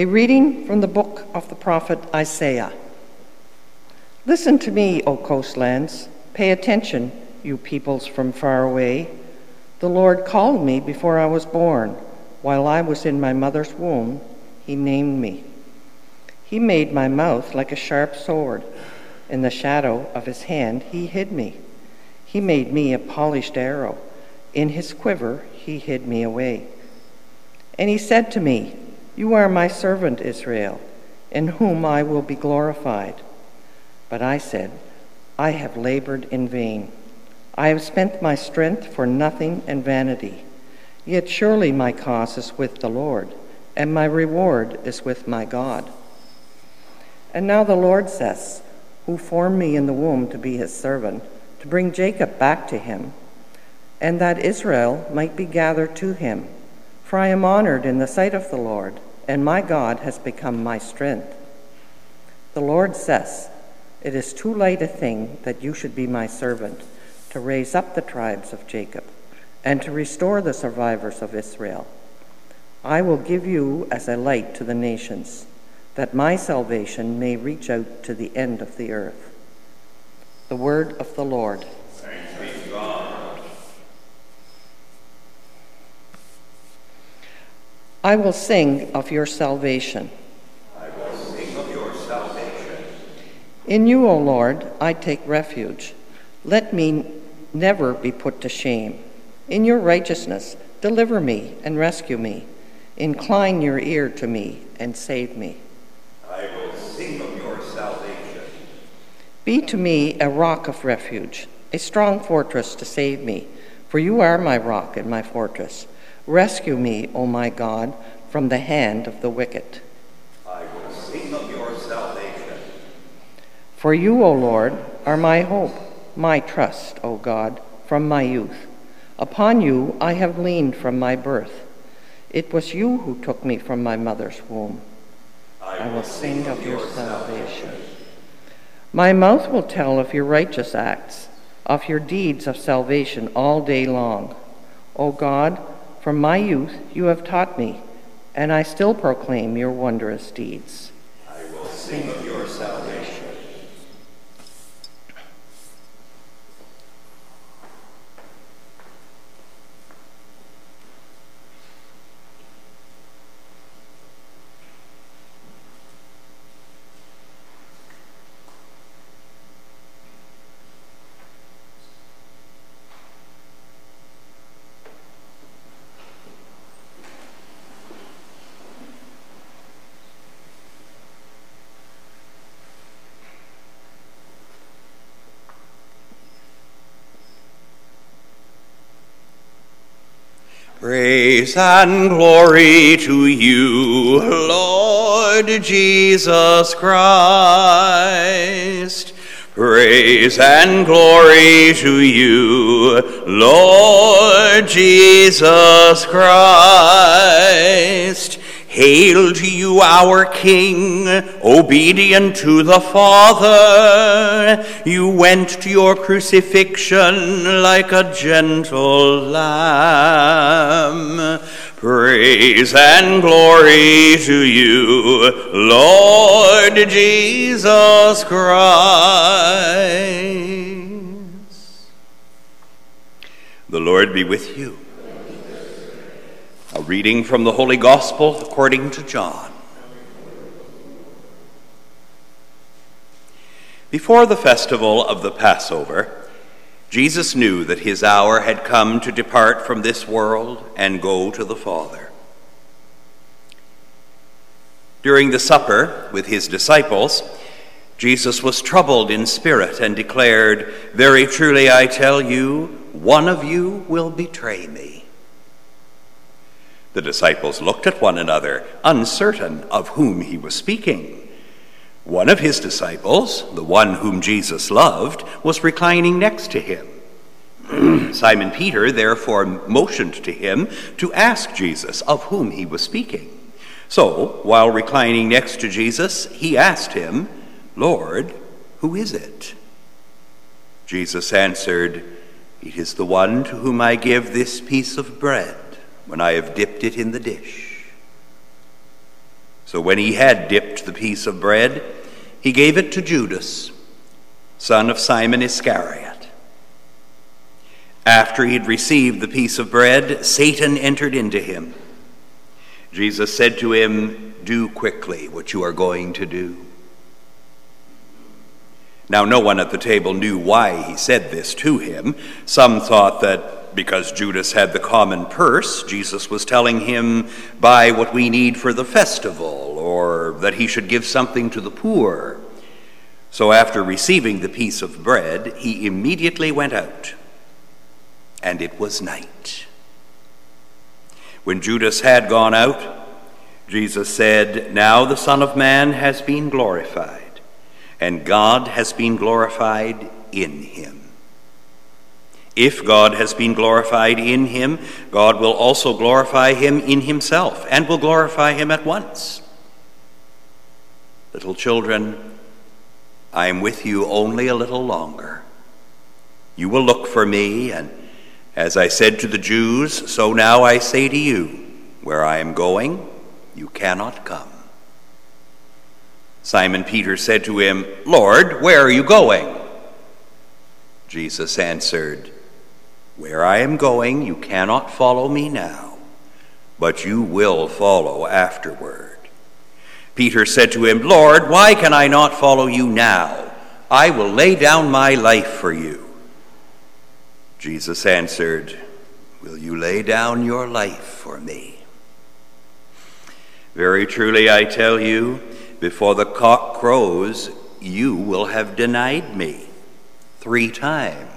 A reading from the book of the prophet Isaiah. Listen to me, O coastlands. Pay attention, you peoples from far away. The Lord called me before I was born. While I was in my mother's womb, He named me. He made my mouth like a sharp sword. In the shadow of His hand, He hid me. He made me a polished arrow. In His quiver, He hid me away. And He said to me, you are my servant Israel, in whom I will be glorified. But I said, I have labored in vain. I have spent my strength for nothing and vanity. Yet surely my cause is with the Lord, and my reward is with my God. And now the Lord says, Who formed me in the womb to be his servant, to bring Jacob back to him, and that Israel might be gathered to him. For I am honored in the sight of the Lord and my God has become my strength. The Lord says, It is too late a thing that you should be my servant, to raise up the tribes of Jacob, and to restore the survivors of Israel. I will give you as a light to the nations, that my salvation may reach out to the end of the earth. The word of the Lord. I will sing of your salvation. I will sing of your salvation. In you, O Lord, I take refuge. Let me never be put to shame. In your righteousness, deliver me and rescue me. Incline your ear to me and save me. I will sing of your salvation. Be to me a rock of refuge, a strong fortress to save me, for you are my rock and my fortress. Rescue me, O my God, from the hand of the wicked. I will sing of your salvation. For you, O Lord, are my hope, my trust, O God, from my youth. Upon you I have leaned from my birth. It was you who took me from my mother's womb. I will sing of your salvation. My mouth will tell of your righteous acts, of your deeds of salvation all day long. O God, from my youth you have taught me, and I still proclaim your wondrous deeds. I will sing of your salvation. Praise and glory to you, Lord Jesus Christ. Praise and glory to you, Lord Jesus Christ. Hail to you, our King, obedient to the Father. You went to your crucifixion like a gentle lamb. Praise and glory to you, Lord Jesus Christ. The Lord be with you. Reading from the Holy Gospel according to John. Before the festival of the Passover, Jesus knew that his hour had come to depart from this world and go to the Father. During the supper with his disciples, Jesus was troubled in spirit and declared, Very truly I tell you, one of you will betray me. The disciples looked at one another, uncertain of whom he was speaking. One of his disciples, the one whom Jesus loved, was reclining next to him. Simon Peter therefore motioned to him to ask Jesus of whom he was speaking. So, while reclining next to Jesus, he asked him, Lord, who is it? Jesus answered, It is the one to whom I give this piece of bread when I have dipped it in the dish. So when he had dipped the piece of bread, he gave it to Judas, son of Simon Iscariot. After he had received the piece of bread, Satan entered into him. Jesus said to him, Do quickly what you are going to do. Now, no one at the table knew why he said this to him. Some thought that because Judas had the common purse, Jesus was telling him, buy what we need for the festival, or that he should give something to the poor. So after receiving the piece of bread, he immediately went out, and it was night. When Judas had gone out, Jesus said, Now the Son of Man has been glorified, and God has been glorified in him. If God has been glorified in him, God will also glorify him in himself and will glorify him at once. Little children, I am with you only a little longer. You will look for me, and as I said to the Jews, so now I say to you, where I am going, you cannot come. Simon Peter said to him, Lord, where are you going? Jesus answered, where I am going, you cannot follow me now, but you will follow afterward. Peter said to him, Lord, why can I not follow you now? I will lay down my life for you. Jesus answered, Will you lay down your life for me? Very truly I tell you, before the cock crows, you will have denied me three times.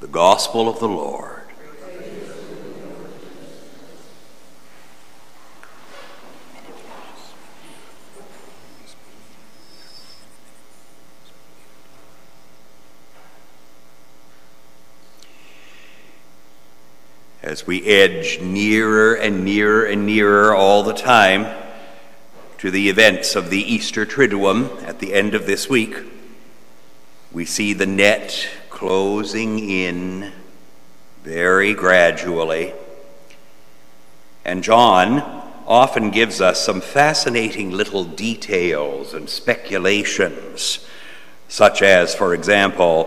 The Gospel of the Lord. As we edge nearer and nearer and nearer all the time to the events of the Easter Triduum at the end of this week, we see the net closing in very gradually. And John often gives us some fascinating little details and speculations, such as, for example,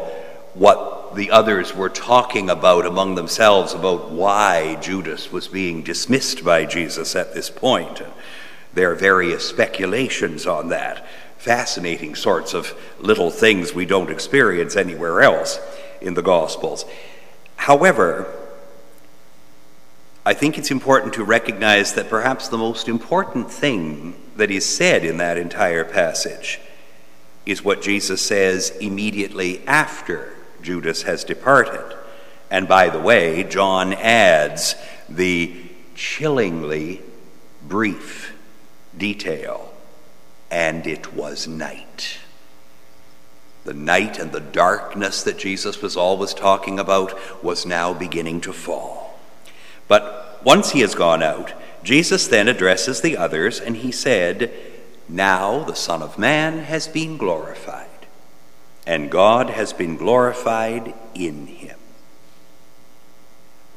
what the others were talking about among themselves about why Judas was being dismissed by Jesus at this point. There are various speculations on that fascinating sorts of little things we don't experience anywhere else in the Gospels. However, I think it's important to recognize that perhaps the most important thing that is said in that entire passage is what Jesus says immediately after Judas has departed. And by the way, John adds the chillingly brief detail and it was night. The night and the darkness that Jesus was always talking about was now beginning to fall. But once he has gone out, Jesus then addresses the others and he said, Now the Son of Man has been glorified, and God has been glorified in him.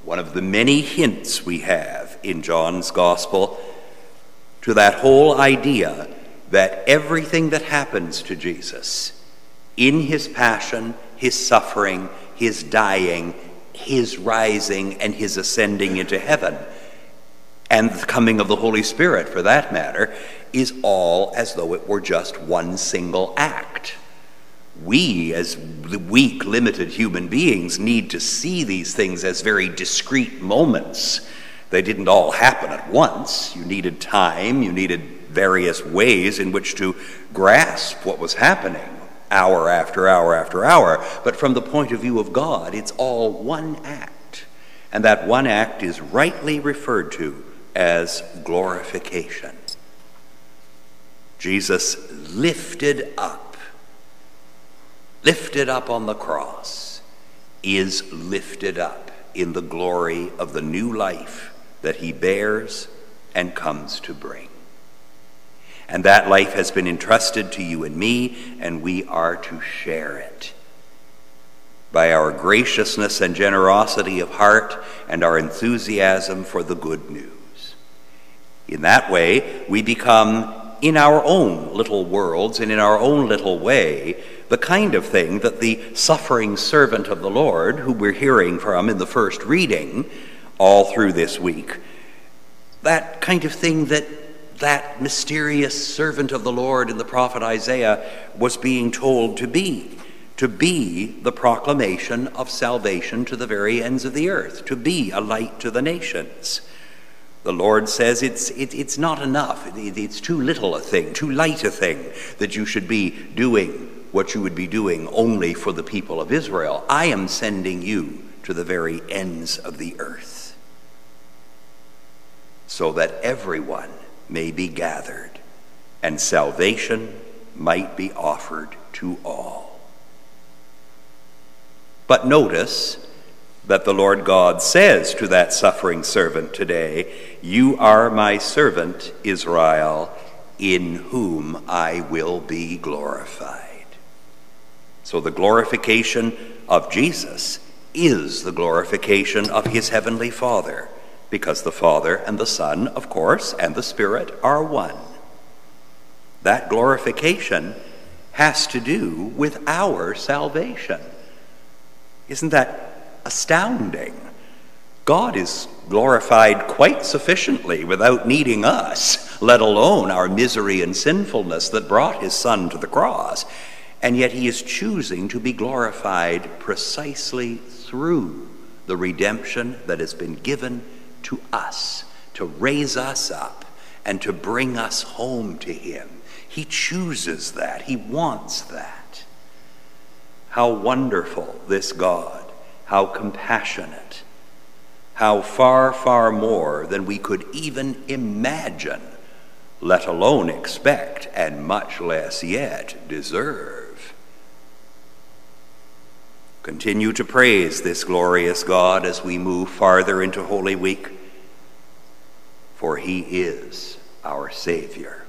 One of the many hints we have in John's Gospel to that whole idea that everything that happens to Jesus in his passion, his suffering, his dying, his rising, and his ascending into heaven, and the coming of the Holy Spirit for that matter, is all as though it were just one single act. We, as the weak, limited human beings, need to see these things as very discrete moments. They didn't all happen at once. You needed time, you needed various ways in which to grasp what was happening hour after hour after hour. But from the point of view of God, it's all one act. And that one act is rightly referred to as glorification. Jesus lifted up, lifted up on the cross, is lifted up in the glory of the new life that he bears and comes to bring. And that life has been entrusted to you and me, and we are to share it. By our graciousness and generosity of heart and our enthusiasm for the good news. In that way, we become, in our own little worlds and in our own little way, the kind of thing that the suffering servant of the Lord, who we're hearing from in the first reading all through this week, that kind of thing that that mysterious servant of the Lord in the prophet Isaiah was being told to be to be the proclamation of salvation to the very ends of the earth, to be a light to the nations. The Lord says it's, it, it's not enough, it, it's too little a thing, too light a thing, that you should be doing what you would be doing only for the people of Israel. I am sending you to the very ends of the earth so that everyone may be gathered and salvation might be offered to all. But notice that the Lord God says to that suffering servant today, You are my servant, Israel, in whom I will be glorified. So the glorification of Jesus is the glorification of his heavenly Father, because the Father and the Son, of course, and the Spirit are one. That glorification has to do with our salvation. Isn't that astounding? God is glorified quite sufficiently without needing us, let alone our misery and sinfulness that brought his Son to the cross. And yet he is choosing to be glorified precisely through the redemption that has been given to us, to raise us up and to bring us home to him. He chooses that, he wants that. How wonderful this God, how compassionate, how far, far more than we could even imagine, let alone expect, and much less yet deserve. Continue to praise this glorious God as we move farther into Holy Week, for he is our Savior.